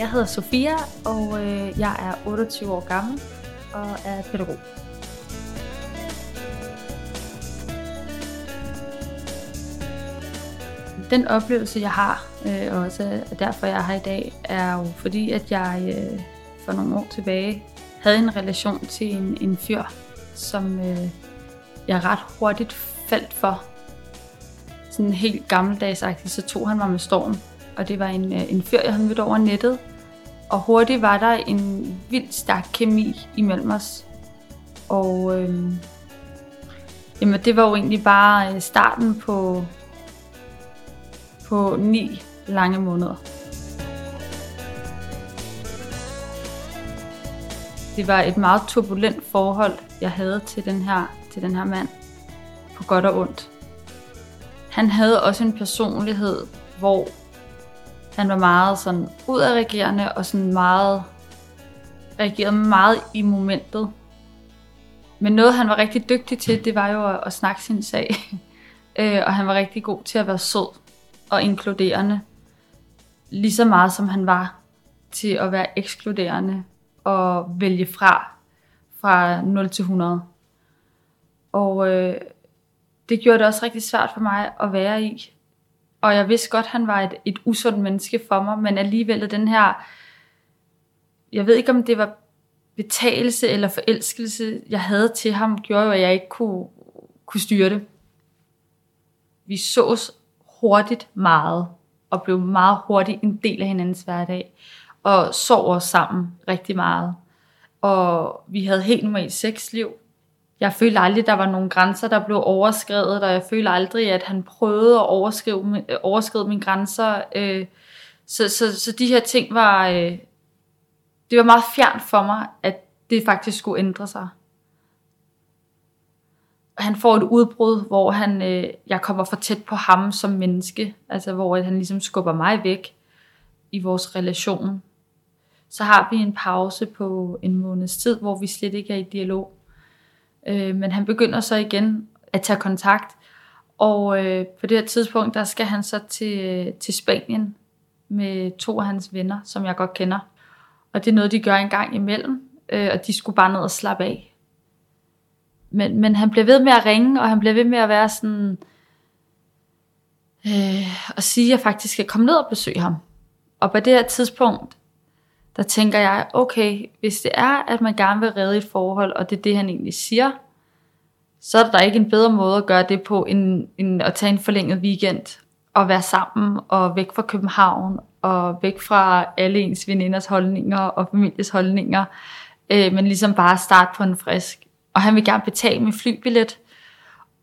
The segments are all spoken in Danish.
Jeg hedder Sofia, og øh, jeg er 28 år gammel og er pædagog. Den oplevelse, jeg har, øh, og også derfor jeg er her i dag, er jo fordi, at jeg øh, for nogle år tilbage havde en relation til en, en fyr, som øh, jeg ret hurtigt faldt for. Sådan helt gammeldagsagtigt, så tog han mig med storm. Og det var en, øh, en fyr, jeg havde mødt over nettet. Og hurtigt var der en vildt stærk kemi imellem os. Og øh, jamen, det var jo egentlig bare øh, starten på, på ni lange måneder. Det var et meget turbulent forhold, jeg havde til den her, til den her mand. På godt og ondt. Han havde også en personlighed, hvor han var meget sådan udadreagerende og sådan meget reagerede meget i momentet. Men noget han var rigtig dygtig til, det var jo at, at snakke sin sag. øh, og han var rigtig god til at være sød og inkluderende. Lige så meget som han var til at være ekskluderende og vælge fra fra 0 til 100. Og øh, det gjorde det også rigtig svært for mig at være i. Og jeg vidste godt, at han var et, et usundt menneske for mig, men alligevel den her, jeg ved ikke om det var betalelse eller forelskelse, jeg havde til ham, gjorde jo, at jeg ikke kunne, kunne styre det. Vi sås hurtigt meget, og blev meget hurtigt en del af hinandens hverdag, og sov os sammen rigtig meget. Og vi havde helt normalt sexliv, jeg følte aldrig, der var nogle grænser, der blev overskrevet, og jeg følte aldrig, at han prøvede at overskrive, overskride mine grænser. Øh, så, så, så de her ting var, øh, det var meget fjernt for mig, at det faktisk skulle ændre sig. Han får et udbrud, hvor han, øh, jeg kommer for tæt på ham som menneske, altså hvor han ligesom skubber mig væk i vores relation. Så har vi en pause på en måneds tid, hvor vi slet ikke er i dialog. Øh, men han begynder så igen at tage kontakt, og øh, på det her tidspunkt, der skal han så til, øh, til Spanien med to af hans venner, som jeg godt kender. Og det er noget, de gør en gang imellem, øh, og de skulle bare ned og slappe af. Men, men han bliver ved med at ringe, og han bliver ved med at være sådan, øh, og sige, at jeg faktisk skal komme ned og besøge ham. Og på det her tidspunkt, der tænker jeg, okay, hvis det er, at man gerne vil redde et forhold, og det er det, han egentlig siger, så er der ikke en bedre måde at gøre det på, end, end at tage en forlænget weekend, og være sammen, og væk fra København, og væk fra alle ens veninders holdninger, og families holdninger, øh, men ligesom bare starte på en frisk. Og han vil gerne betale min flybillet,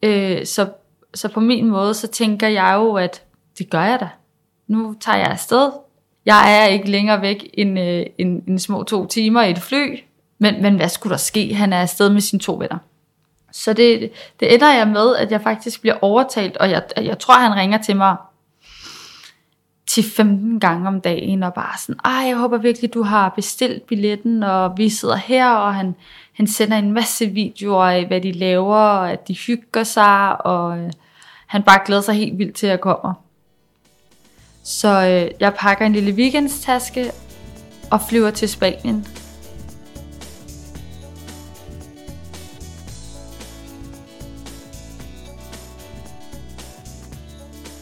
øh, så, så på min måde, så tænker jeg jo, at det gør jeg da. Nu tager jeg afsted, jeg er ikke længere væk end, øh, end, end små to timer i et fly, men, men hvad skulle der ske? Han er afsted med sine to venner. Så det, det ender jeg med, at jeg faktisk bliver overtalt, og jeg, jeg tror, han ringer til mig til 15 gange om dagen, og bare sådan, ej, jeg håber virkelig, du har bestilt billetten, og vi sidder her, og han, han sender en masse videoer af, hvad de laver, og at de hygger sig, og øh, han bare glæder sig helt vildt til at kommer. Så øh, jeg pakker en lille weekendstaske og flyver til Spanien.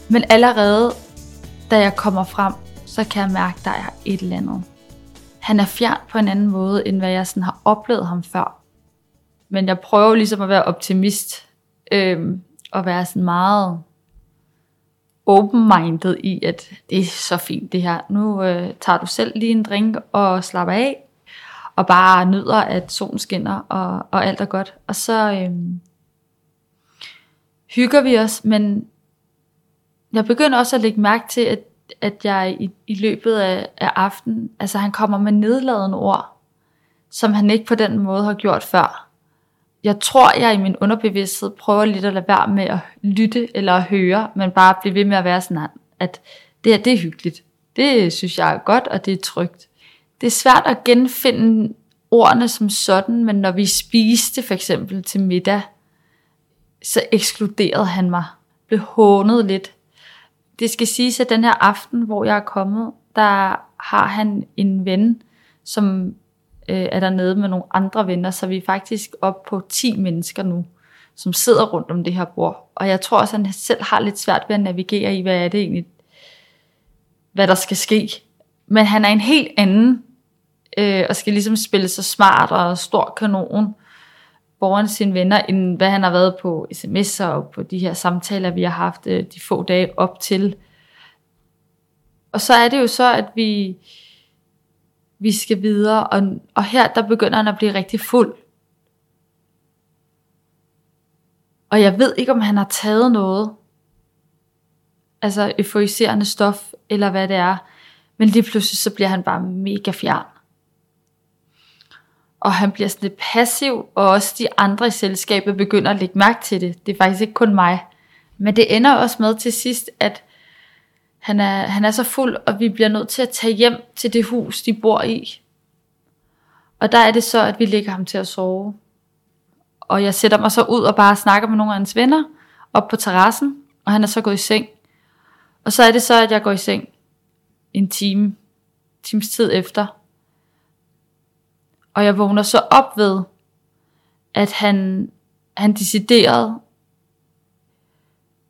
Men allerede da jeg kommer frem, så kan jeg mærke, at der er et eller andet. Han er fjern på en anden måde, end hvad jeg sådan har oplevet ham før. Men jeg prøver ligesom at være optimist, øh, og være sådan meget open-minded i, at det er så fint det her. Nu øh, tager du selv lige en drink og slapper af, og bare nyder, at solen skinner, og, og alt er godt. Og så øh, hygger vi os, men jeg begynder også at lægge mærke til, at, at jeg i, i løbet af, af aftenen, altså han kommer med nedladende ord, som han ikke på den måde har gjort før jeg tror, jeg i min underbevidsthed prøver lidt at lade være med at lytte eller at høre, men bare blive ved med at være sådan, at det her, det er hyggeligt. Det synes jeg er godt, og det er trygt. Det er svært at genfinde ordene som sådan, men når vi spiste for eksempel til middag, så ekskluderede han mig. Blev hånet lidt. Det skal siges, at den her aften, hvor jeg er kommet, der har han en ven, som øh, er dernede med nogle andre venner, så vi er faktisk op på 10 mennesker nu, som sidder rundt om det her bord. Og jeg tror også, at han selv har lidt svært ved at navigere i, hvad er det egentlig, hvad der skal ske. Men han er en helt anden, øh, og skal ligesom spille så smart og stor kanon foran sine venner, end hvad han har været på sms'er og på de her samtaler, vi har haft øh, de få dage op til. Og så er det jo så, at vi, vi skal videre, og, og her der begynder han at blive rigtig fuld. Og jeg ved ikke, om han har taget noget, altså euforiserende stof, eller hvad det er, men lige pludselig så bliver han bare mega fjern. Og han bliver sådan lidt passiv, og også de andre i selskabet begynder at lægge mærke til det. Det er faktisk ikke kun mig. Men det ender også med til sidst, at han er, han er så fuld, og vi bliver nødt til at tage hjem til det hus, de bor i. Og der er det så, at vi lægger ham til at sove. Og jeg sætter mig så ud og bare snakker med nogle af hans venner op på terrassen, og han er så gået i seng. Og så er det så, at jeg går i seng en time, times tid efter. Og jeg vågner så op ved, at han, han decideret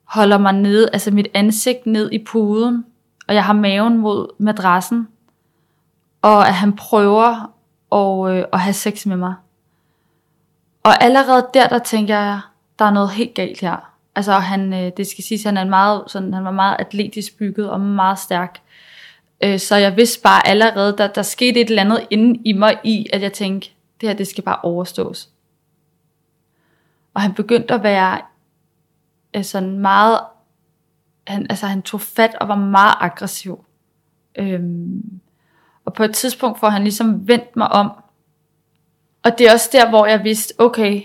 holder mig nede, altså mit ansigt ned i puden, og jeg har maven mod madrassen, og at han prøver at, øh, at have sex med mig. Og allerede der, der tænker jeg, der er noget helt galt her. Altså han, øh, det skal siges, han er meget, sådan, han var meget atletisk bygget og meget stærk. Øh, så jeg vidste bare allerede, der, der skete et eller andet inde i mig i, at jeg tænkte, det her, det skal bare overstås. Og han begyndte at være Øh, sådan meget, han, altså han tog fat og var meget aggressiv. Øhm, og på et tidspunkt får han ligesom vendt mig om. Og det er også der, hvor jeg vidste, okay,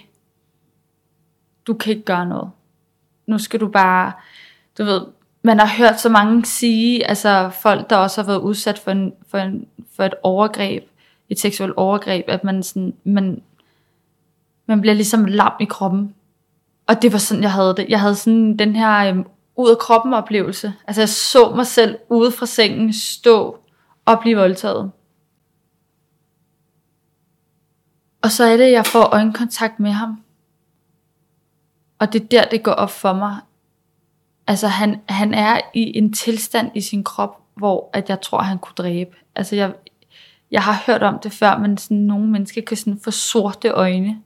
du kan ikke gøre noget. Nu skal du bare, du ved, man har hørt så mange sige, altså folk, der også har været udsat for, en, for, en, for et overgreb, et seksuelt overgreb, at man, sådan, man, man bliver ligesom lam i kroppen. Og det var sådan, jeg havde det. Jeg havde sådan den her øhm, ud af kroppen oplevelse. Altså jeg så mig selv ude fra sengen stå og blive voldtaget. Og så er det, at jeg får øjenkontakt med ham. Og det er der, det går op for mig. Altså han, han er i en tilstand i sin krop, hvor at jeg tror, han kunne dræbe. Altså jeg, jeg har hørt om det før, men sådan nogle mennesker kan sådan få sorte øjne.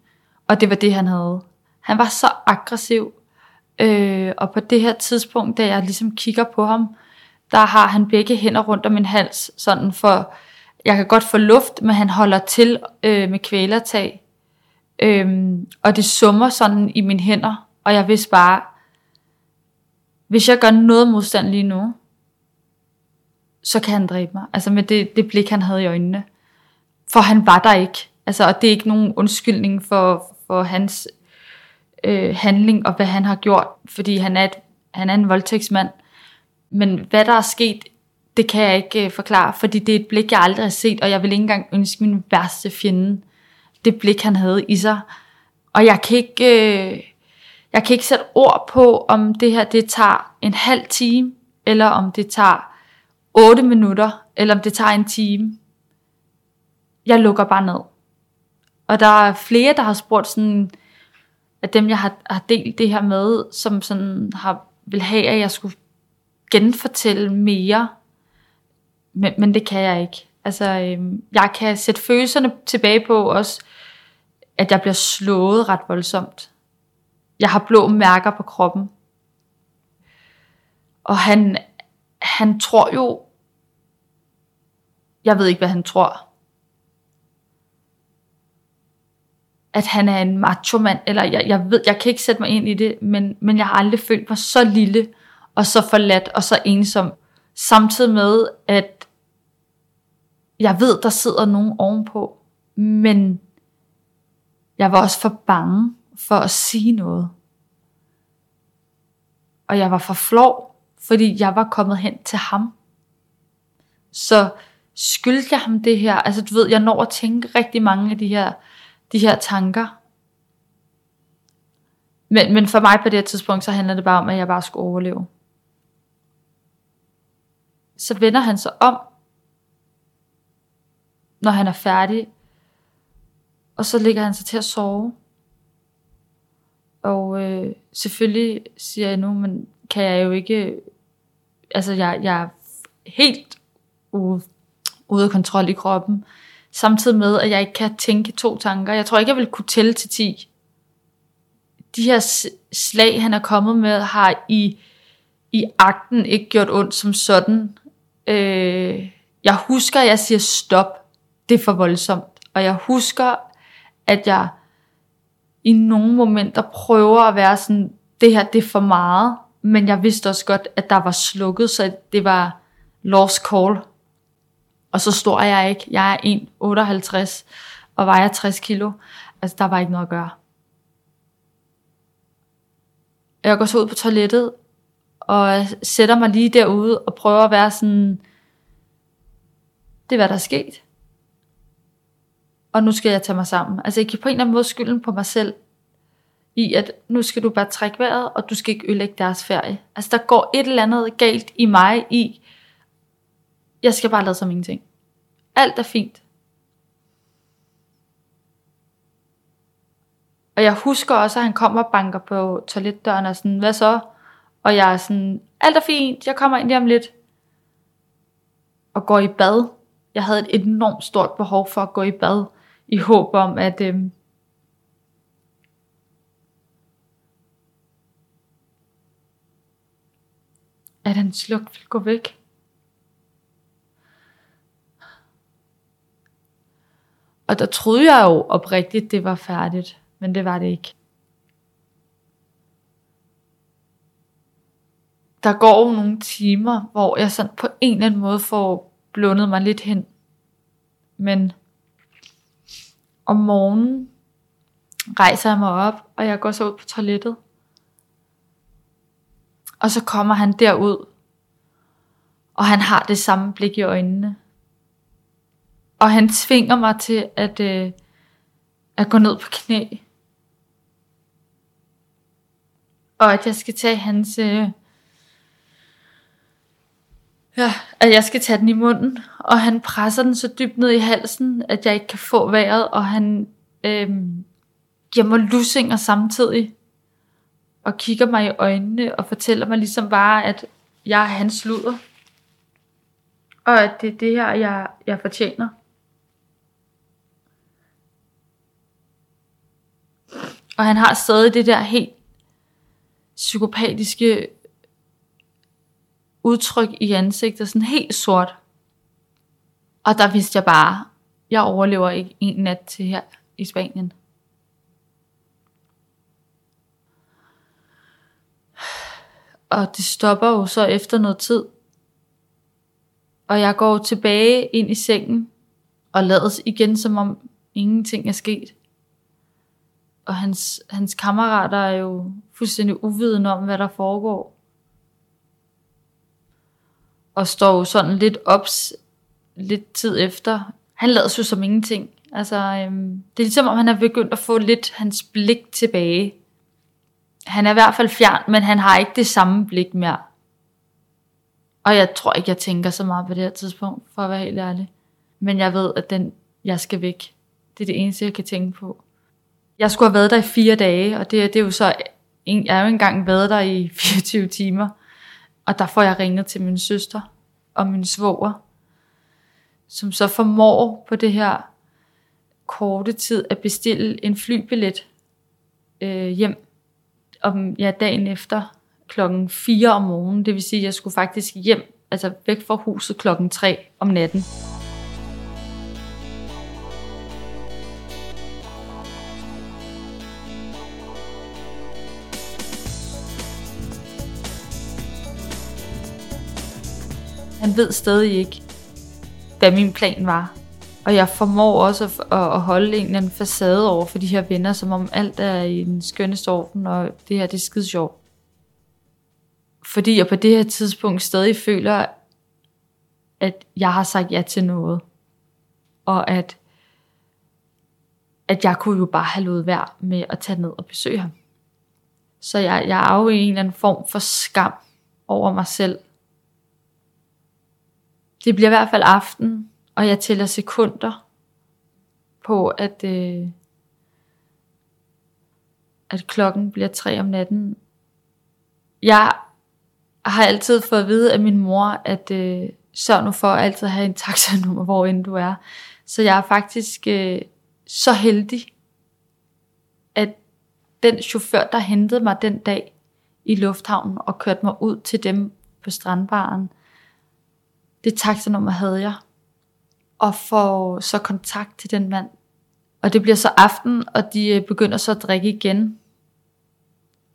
Og det var det, han havde. Han var så aggressiv. Øh, og på det her tidspunkt, da jeg ligesom kigger på ham, der har han begge hænder rundt om min hals, sådan for, jeg kan godt få luft, men han holder til øh, med kvælertag. Øh, og det summer sådan i mine hænder, og jeg vidste bare, hvis jeg gør noget modstand lige nu, så kan han dræbe mig. Altså med det, det blik, han havde i øjnene. For han var der ikke. Altså, og det er ikke nogen undskyldning for, for hans øh, handling og hvad han har gjort, fordi han er, et, han er en voldtægtsmand. Men hvad der er sket, det kan jeg ikke øh, forklare, fordi det er et blik, jeg aldrig har set, og jeg vil ikke engang ønske min værste fjende det blik, han havde i sig. Og jeg kan ikke, øh, jeg kan ikke sætte ord på, om det her det tager en halv time, eller om det tager 8 minutter, eller om det tager en time. Jeg lukker bare ned. Og der er flere, der har spurgt sådan, at dem jeg har, har delt det her med, som sådan har vil have, at jeg skulle genfortælle mere. Men, men det kan jeg ikke. Altså, øhm, jeg kan sætte følelserne tilbage på også, at jeg bliver slået ret voldsomt. Jeg har blå mærker på kroppen. Og han, han tror jo, jeg ved ikke, hvad han tror, at han er en macho mand, eller jeg, jeg ved, jeg kan ikke sætte mig ind i det, men, men jeg har aldrig følt mig så lille, og så forladt, og så ensom, samtidig med, at jeg ved, der sidder nogen ovenpå, men jeg var også for bange for at sige noget. Og jeg var for flov, fordi jeg var kommet hen til ham. Så skyldte jeg ham det her? Altså du ved, jeg når at tænke rigtig mange af de her de her tanker. Men, men for mig på det her tidspunkt, så handler det bare om, at jeg bare skulle overleve. Så vender han sig om, når han er færdig. Og så ligger han sig til at sove. Og øh, selvfølgelig siger jeg nu, men kan jeg jo ikke, altså jeg, jeg er helt ude, ude af kontrol i kroppen, samtidig med, at jeg ikke kan tænke to tanker. Jeg tror ikke, jeg vil kunne tælle til 10. De her slag, han er kommet med, har i, i akten ikke gjort ondt som sådan. Øh, jeg husker, at jeg siger stop. Det er for voldsomt. Og jeg husker, at jeg i nogle momenter prøver at være sådan, det her det er for meget, men jeg vidste også godt, at der var slukket, så det var lost call. Og så stor er jeg ikke. Jeg er 1,58 og vejer 60 kilo. Altså, der var ikke noget at gøre. Jeg går så ud på toilettet, og sætter mig lige derude og prøver at være sådan, det er hvad der er sket og nu skal jeg tage mig sammen. Altså jeg kan på en eller anden måde skylden på mig selv, i at nu skal du bare trække vejret, og du skal ikke ødelægge deres ferie. Altså der går et eller andet galt i mig i, jeg skal bare lade som ingenting. Alt er fint. Og jeg husker også, at han kommer og banker på toiletdøren og sådan, hvad så? Og jeg er sådan, alt er fint, jeg kommer ind lige om lidt. Og går i bad. Jeg havde et enormt stort behov for at gå i bad i håb om, at øh, at hans lugt ville gå væk. Og der troede jeg jo oprigtigt, det var færdigt, men det var det ikke. Der går jo nogle timer, hvor jeg sådan på en eller anden måde får blundet mig lidt hen. Men om morgenen rejser jeg mig op, og jeg går så ud på toilettet. Og så kommer han derud, og han har det samme blik i øjnene. Og han tvinger mig til at, øh, at gå ned på knæ. Og at jeg skal tage hans... Øh, ja, at jeg skal tage den i munden og han presser den så dybt ned i halsen, at jeg ikke kan få vejret, og han øh, giver mig lussinger samtidig, og kigger mig i øjnene, og fortæller mig ligesom bare, at jeg er hans luder, og at det er det her, jeg, jeg fortjener. Og han har stadig det der helt psykopatiske udtryk i ansigtet, sådan helt sort. Og der vidste jeg bare, jeg overlever ikke en nat til her i Spanien. Og det stopper jo så efter noget tid. Og jeg går tilbage ind i sengen og lades igen, som om ingenting er sket. Og hans, hans kammerater er jo fuldstændig uvidende om, hvad der foregår. Og står jo sådan lidt ops lidt tid efter. Han lader sig som ingenting. Altså, øhm, det er ligesom om han er begyndt at få lidt hans blik tilbage. Han er i hvert fald fjern, men han har ikke det samme blik mere. Og jeg tror ikke, jeg tænker så meget på det her tidspunkt, for at være helt ærlig. Men jeg ved, at den, jeg skal væk. Det er det eneste, jeg kan tænke på. Jeg skulle have været der i fire dage, og det, det er jo så, jeg har jo engang været der i 24 timer. Og der får jeg ringet til min søster og min svoger, som så formår på det her korte tid at bestille en flybillet øh, hjem om ja, dagen efter klokken 4 om morgenen. Det vil sige, at jeg skulle faktisk hjem, altså væk fra huset klokken 3 om natten. Han ved stadig ikke, hvad min plan var. Og jeg formår også at, at holde en eller anden facade over for de her venner, som om alt er i den skønneste orden, og det her det er skide sjovt. Fordi jeg på det her tidspunkt stadig føler, at jeg har sagt ja til noget. Og at, at jeg kunne jo bare have lovet værd med at tage ned og besøge ham. Så jeg, jeg er jo i en eller anden form for skam over mig selv, det bliver i hvert fald aften, og jeg tæller sekunder på, at, øh, at klokken bliver tre om natten. Jeg har altid fået at vide af min mor, at øh, sørg nu for at altid have en taxanummer, hvor end du er. Så jeg er faktisk øh, så heldig, at den chauffør, der hentede mig den dag i lufthavnen og kørte mig ud til dem på strandbaren, det taxanummer havde jeg. Og får så kontakt til den mand. Og det bliver så aften, og de øh, begynder så at drikke igen.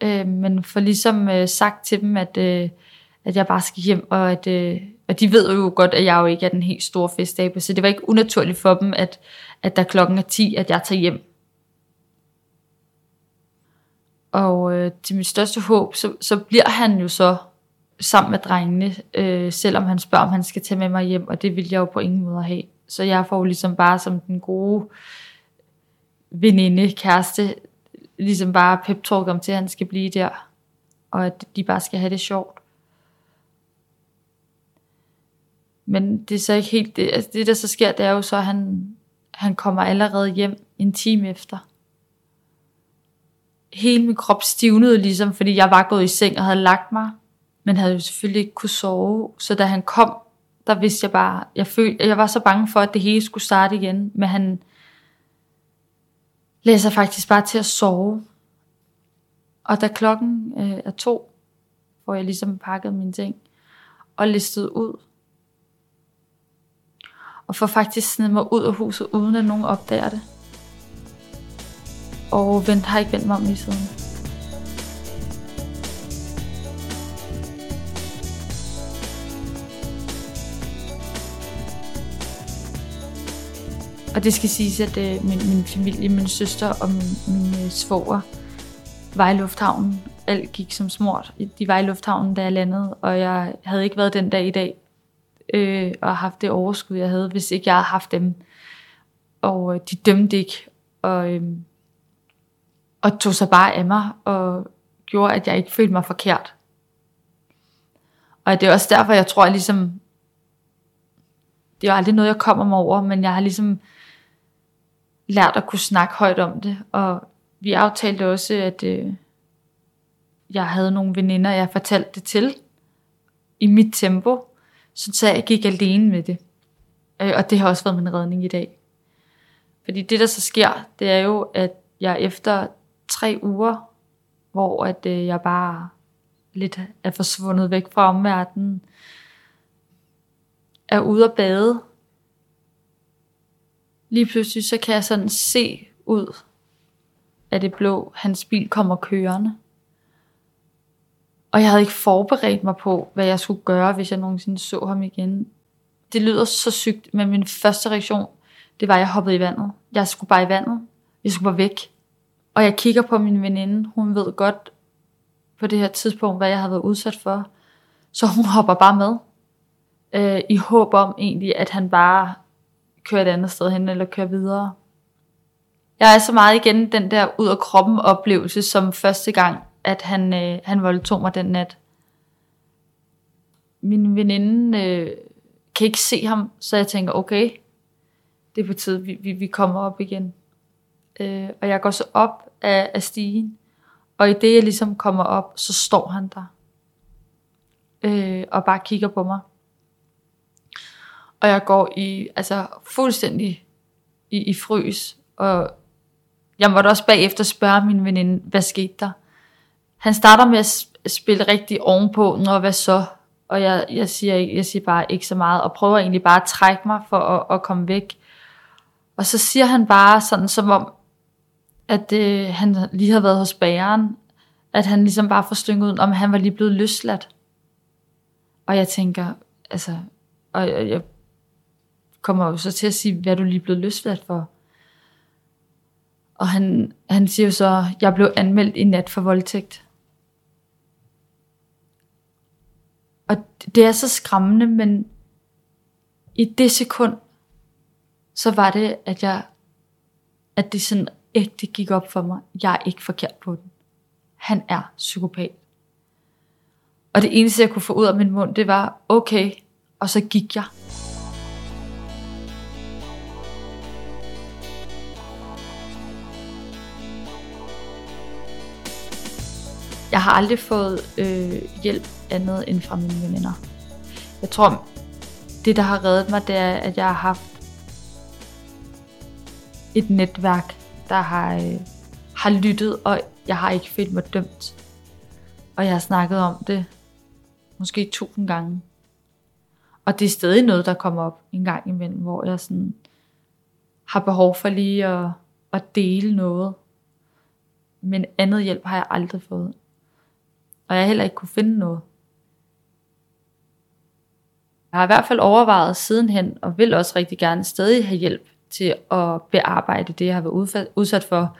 Øh, men for ligesom øh, sagt til dem, at, øh, at jeg bare skal hjem, og at, øh, og de ved jo godt, at jeg jo ikke er den helt store festabe, så det var ikke unaturligt for dem, at, at der klokken er 10, at jeg tager hjem. Og øh, til mit største håb, så, så bliver han jo så sammen med drengene, øh, selvom han spørger, om han skal tage med mig hjem, og det vil jeg jo på ingen måde have. Så jeg får ligesom bare som den gode veninde, kæreste, ligesom bare pep talk om til, at han skal blive der, og at de bare skal have det sjovt. Men det er så ikke helt det. Altså det, der så sker, det er jo så, at han, han kommer allerede hjem en time efter. Hele min krop stivnede ligesom, fordi jeg var gået i seng og havde lagt mig, men havde jo selvfølgelig ikke kunne sove. Så da han kom, der vidste jeg bare, jeg, følte, jeg var så bange for, at det hele skulle starte igen, men han læser faktisk bare til at sove. Og da klokken øh, er to, hvor jeg ligesom pakket mine ting og listet ud, og får faktisk snedet mig ud af huset, uden at nogen opdager det. Og vent, har ikke vendt mig om lige siden. Og det skal siges, at øh, min, min familie, min søster og min, min øh, svoger var i lufthavnen. Alt gik som smurt. De var i lufthavnen, da jeg landede, og jeg havde ikke været den dag i dag, øh, og haft det overskud, jeg havde, hvis ikke jeg havde haft dem. Og øh, de dømte ikke, og, øh, og tog sig bare af mig, og gjorde, at jeg ikke følte mig forkert. Og det er også derfor, jeg tror, at ligesom, det er jo aldrig noget, jeg kommer mig over, men jeg har ligesom lært at kunne snakke højt om det, og vi aftalte også, at øh, jeg havde nogle veninder, jeg fortalte det til, i mit tempo, så jeg gik alene med det. Øh, og det har også været min redning i dag. Fordi det, der så sker, det er jo, at jeg efter tre uger, hvor at øh, jeg bare lidt er forsvundet væk fra omverdenen, er ude at bade. Lige pludselig så kan jeg sådan se ud af det blå, hans bil kommer kørende. Og jeg havde ikke forberedt mig på, hvad jeg skulle gøre, hvis jeg nogensinde så ham igen. Det lyder så sygt, men min første reaktion, det var, at jeg hoppede i vandet. Jeg skulle bare i vandet. Jeg skulle bare væk. Og jeg kigger på min veninde. Hun ved godt på det her tidspunkt, hvad jeg havde været udsat for. Så hun hopper bare med. Øh, I håb om egentlig, at han bare kører et andet sted hen, eller kører videre. Jeg er så meget igen den der ud af kroppen oplevelse, som første gang at han, øh, han voldtog mig den nat. Min veninde øh, kan ikke se ham, så jeg tænker, okay, det er på tide, vi, vi, vi kommer op igen. Øh, og jeg går så op af, af stigen, og i det jeg ligesom kommer op, så står han der. Øh, og bare kigger på mig. Og jeg går i, altså fuldstændig i, i frys, og jeg måtte også bagefter spørge min veninde, hvad skete der? han starter med at spille rigtig ovenpå, når hvad så? Og jeg, jeg, siger, jeg siger bare ikke så meget, og prøver egentlig bare at trække mig for at, at komme væk. Og så siger han bare sådan, som om, at øh, han lige har været hos bageren, at han ligesom bare får ud, om han var lige blevet løsladt. Og jeg tænker, altså, og jeg, jeg kommer jo så til at sige, hvad er du lige blevet løsladt for? Og han, han siger jo så, jeg blev anmeldt i nat for voldtægt. Og det er så skræmmende, men i det sekund, så var det, at jeg, at det sådan ægte gik op for mig. Jeg er ikke forkert på den. Han er psykopat. Og det eneste, jeg kunne få ud af min mund, det var, okay, og så gik jeg. Jeg har aldrig fået øh, hjælp andet end fra mine veninder. Jeg tror, det der har reddet mig, det er, at jeg har haft et netværk, der har, øh, har lyttet, og jeg har ikke følt mig dømt. Og jeg har snakket om det måske tusind gange. Og det er stadig noget, der kommer op en gang imellem, hvor jeg sådan har behov for lige at, at dele noget. Men andet hjælp har jeg aldrig fået. Og jeg heller ikke kunne finde noget. Jeg har i hvert fald overvejet sidenhen, og vil også rigtig gerne stadig have hjælp til at bearbejde det, jeg har været udsat for.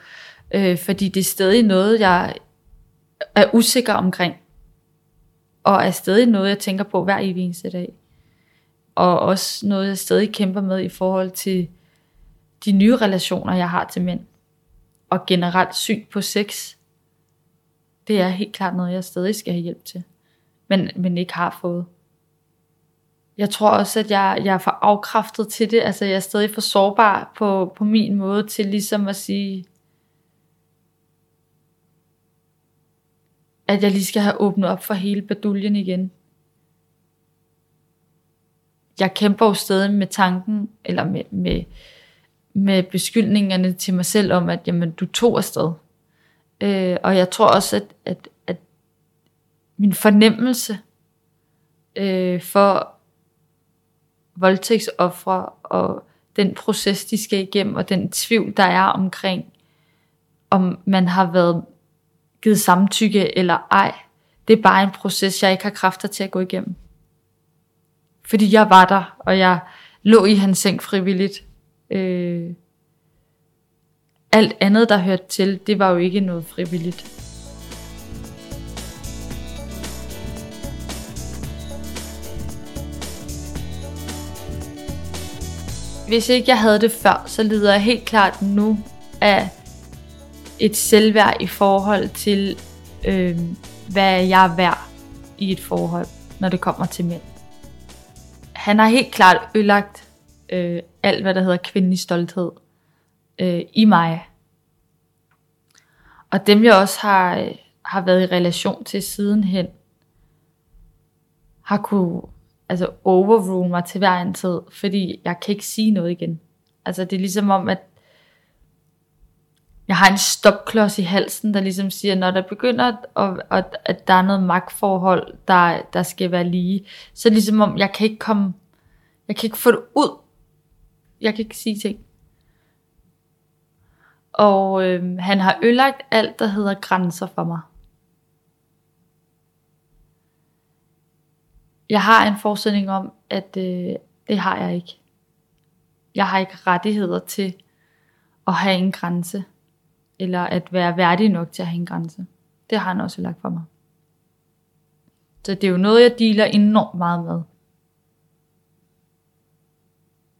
Øh, fordi det er stadig noget, jeg er usikker omkring. Og er stadig noget, jeg tænker på hver evig eneste dag. Og også noget, jeg stadig kæmper med i forhold til de nye relationer, jeg har til mænd. Og generelt syn på sex. Det er helt klart noget, jeg stadig skal have hjælp til. Men, men ikke har fået. Jeg tror også, at jeg, jeg er for afkræftet til det. Altså jeg er stadig for sårbar på, på min måde til ligesom at sige, at jeg lige skal have åbnet op for hele baduljen igen. Jeg kæmper jo stadig med tanken, eller med, med, med beskyldningerne til mig selv om, at jamen, du tog afsted. Øh, og jeg tror også, at, at, at min fornemmelse øh, for voldtægtsoffre og den proces, de skal igennem, og den tvivl, der er omkring, om man har været givet samtykke eller ej, det er bare en proces, jeg ikke har kræfter til at gå igennem. Fordi jeg var der, og jeg lå i hans seng frivilligt. Øh, alt andet, der hørte til, det var jo ikke noget frivilligt. Hvis ikke jeg havde det før, så lider jeg helt klart nu af et selvværd i forhold til, øh, hvad jeg er værd i et forhold, når det kommer til mænd. Han har helt klart ødelagt øh, alt, hvad der hedder kvindelig stolthed øh, i mig. Og dem jeg også har, har været i relation til sidenhen, har kunne altså overrule mig til hver en tid, fordi jeg kan ikke sige noget igen. Altså det er ligesom om, at jeg har en stopklods i halsen, der ligesom siger, når der begynder, at, at, at der er noget magtforhold, der, der skal være lige, så ligesom om, jeg kan ikke komme, jeg kan ikke få det ud. Jeg kan ikke sige ting. Og øh, han har ødelagt alt, der hedder grænser for mig. Jeg har en forestilling om, at øh, det har jeg ikke. Jeg har ikke rettigheder til at have en grænse, eller at være værdig nok til at have en grænse. Det har han også lagt for mig. Så det er jo noget, jeg dealer enormt meget med.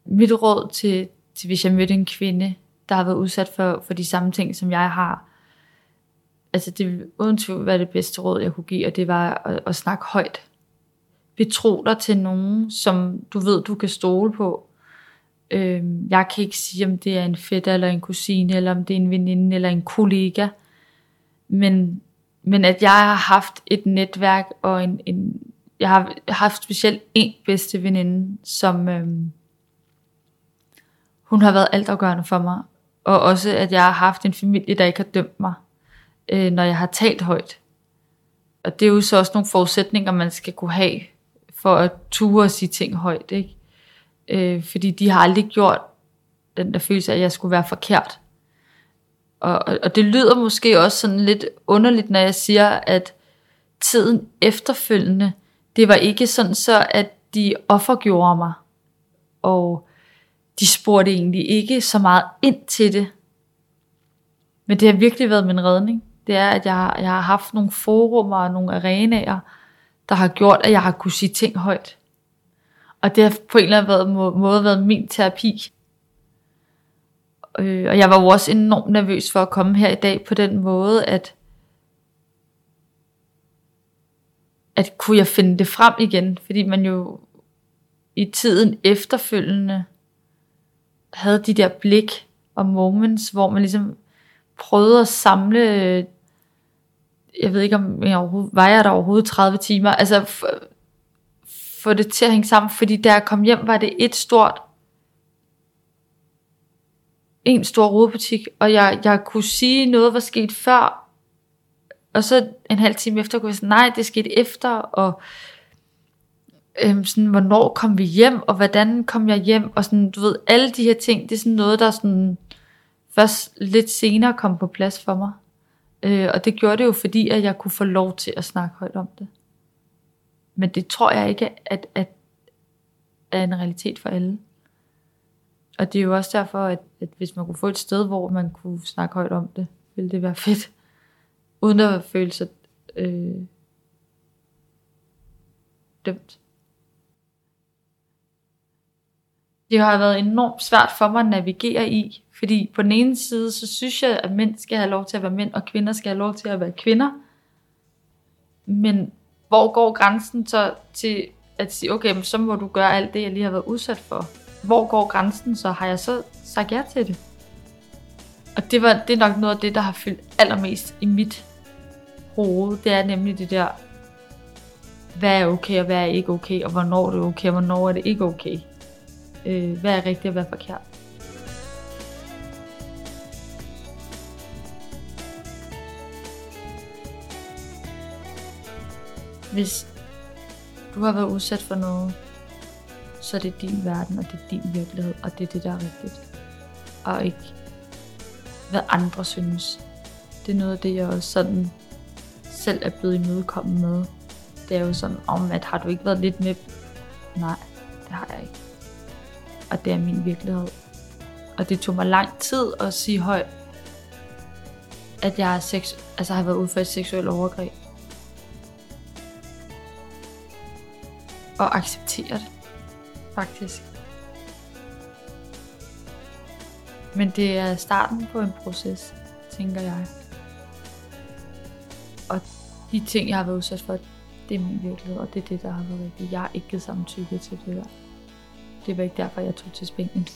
Mit råd til, til hvis jeg mødte en kvinde, der har været udsat for, for de samme ting, som jeg har, altså det ville uden tvivl være det bedste råd, jeg kunne give, og det var at, at snakke højt betro dig til nogen, som du ved, du kan stole på. Øh, jeg kan ikke sige, om det er en fætter eller en kusine, eller om det er en veninde eller en kollega. Men, men at jeg har haft et netværk, og en, en, jeg har haft specielt en bedste veninde, som øh, hun har været altafgørende for mig. Og også, at jeg har haft en familie, der ikke har dømt mig, øh, når jeg har talt højt. Og det er jo så også nogle forudsætninger, man skal kunne have for at ture og sige ting højt. Ikke? Øh, fordi de har aldrig gjort den der følelse af, at jeg skulle være forkert. Og, og, og det lyder måske også sådan lidt underligt, når jeg siger, at tiden efterfølgende, det var ikke sådan så, at de offergjorde mig. Og de spurgte egentlig ikke så meget ind til det. Men det har virkelig været min redning. Det er, at jeg, jeg har haft nogle forumer og nogle arenaer, der har gjort, at jeg har kunne sige ting højt. Og det har på en eller anden måde været min terapi. Øh, og jeg var jo også enormt nervøs for at komme her i dag på den måde, at at kunne jeg finde det frem igen, fordi man jo i tiden efterfølgende havde de der blik og moments, hvor man ligesom prøvede at samle jeg ved ikke, om jeg overhovedet, var jeg der overhovedet 30 timer. Altså, få det til at hænge sammen, fordi da jeg kom hjem, var det et stort, en stor rodebutik, og jeg, jeg kunne sige, noget var sket før, og så en halv time efter kunne jeg sige, nej, det skete efter, og øhm, sådan, hvornår kom vi hjem, og hvordan kom jeg hjem, og sådan, du ved, alle de her ting, det er sådan noget, der sådan, først lidt senere kom på plads for mig. Øh, og det gjorde det jo, fordi at jeg kunne få lov til at snakke højt om det. Men det tror jeg ikke, at, at er en realitet for alle. Og det er jo også derfor, at, at hvis man kunne få et sted, hvor man kunne snakke højt om det, ville det være fedt. Uden at føle sig øh, dømt. Det har været enormt svært for mig at navigere i, fordi på den ene side, så synes jeg, at mænd skal have lov til at være mænd, og kvinder skal have lov til at være kvinder. Men hvor går grænsen så til at sige, okay, men så må du gøre alt det, jeg lige har været udsat for. Hvor går grænsen så? Har jeg så sagt ja til det? Og det, var, det er nok noget af det, der har fyldt allermest i mit hoved. Det er nemlig det der, hvad er okay og hvad er ikke okay, og hvornår er det okay og hvornår er det ikke okay. Øh, hvad er rigtigt og hvad er forkert. Hvis du har været udsat for noget, så er det din verden, og det er din virkelighed, og det er det, der er rigtigt. Og ikke hvad andre synes. Det er noget af det, jeg også sådan selv er blevet imødekommet med. Det er jo sådan om, at har du ikke været lidt med? Nej, det har jeg ikke. Og det er min virkelighed. Og det tog mig lang tid at sige højt, at jeg er sex, altså har været ude for et seksuelt overgreb. og acceptere det, faktisk. Men det er starten på en proces, tænker jeg. Og de ting, jeg har været udsat for, det er min virkelighed, og det er det, der har været rigtigt. Jeg har ikke givet samtykke til det der. Det var ikke derfor, jeg tog til Spanien.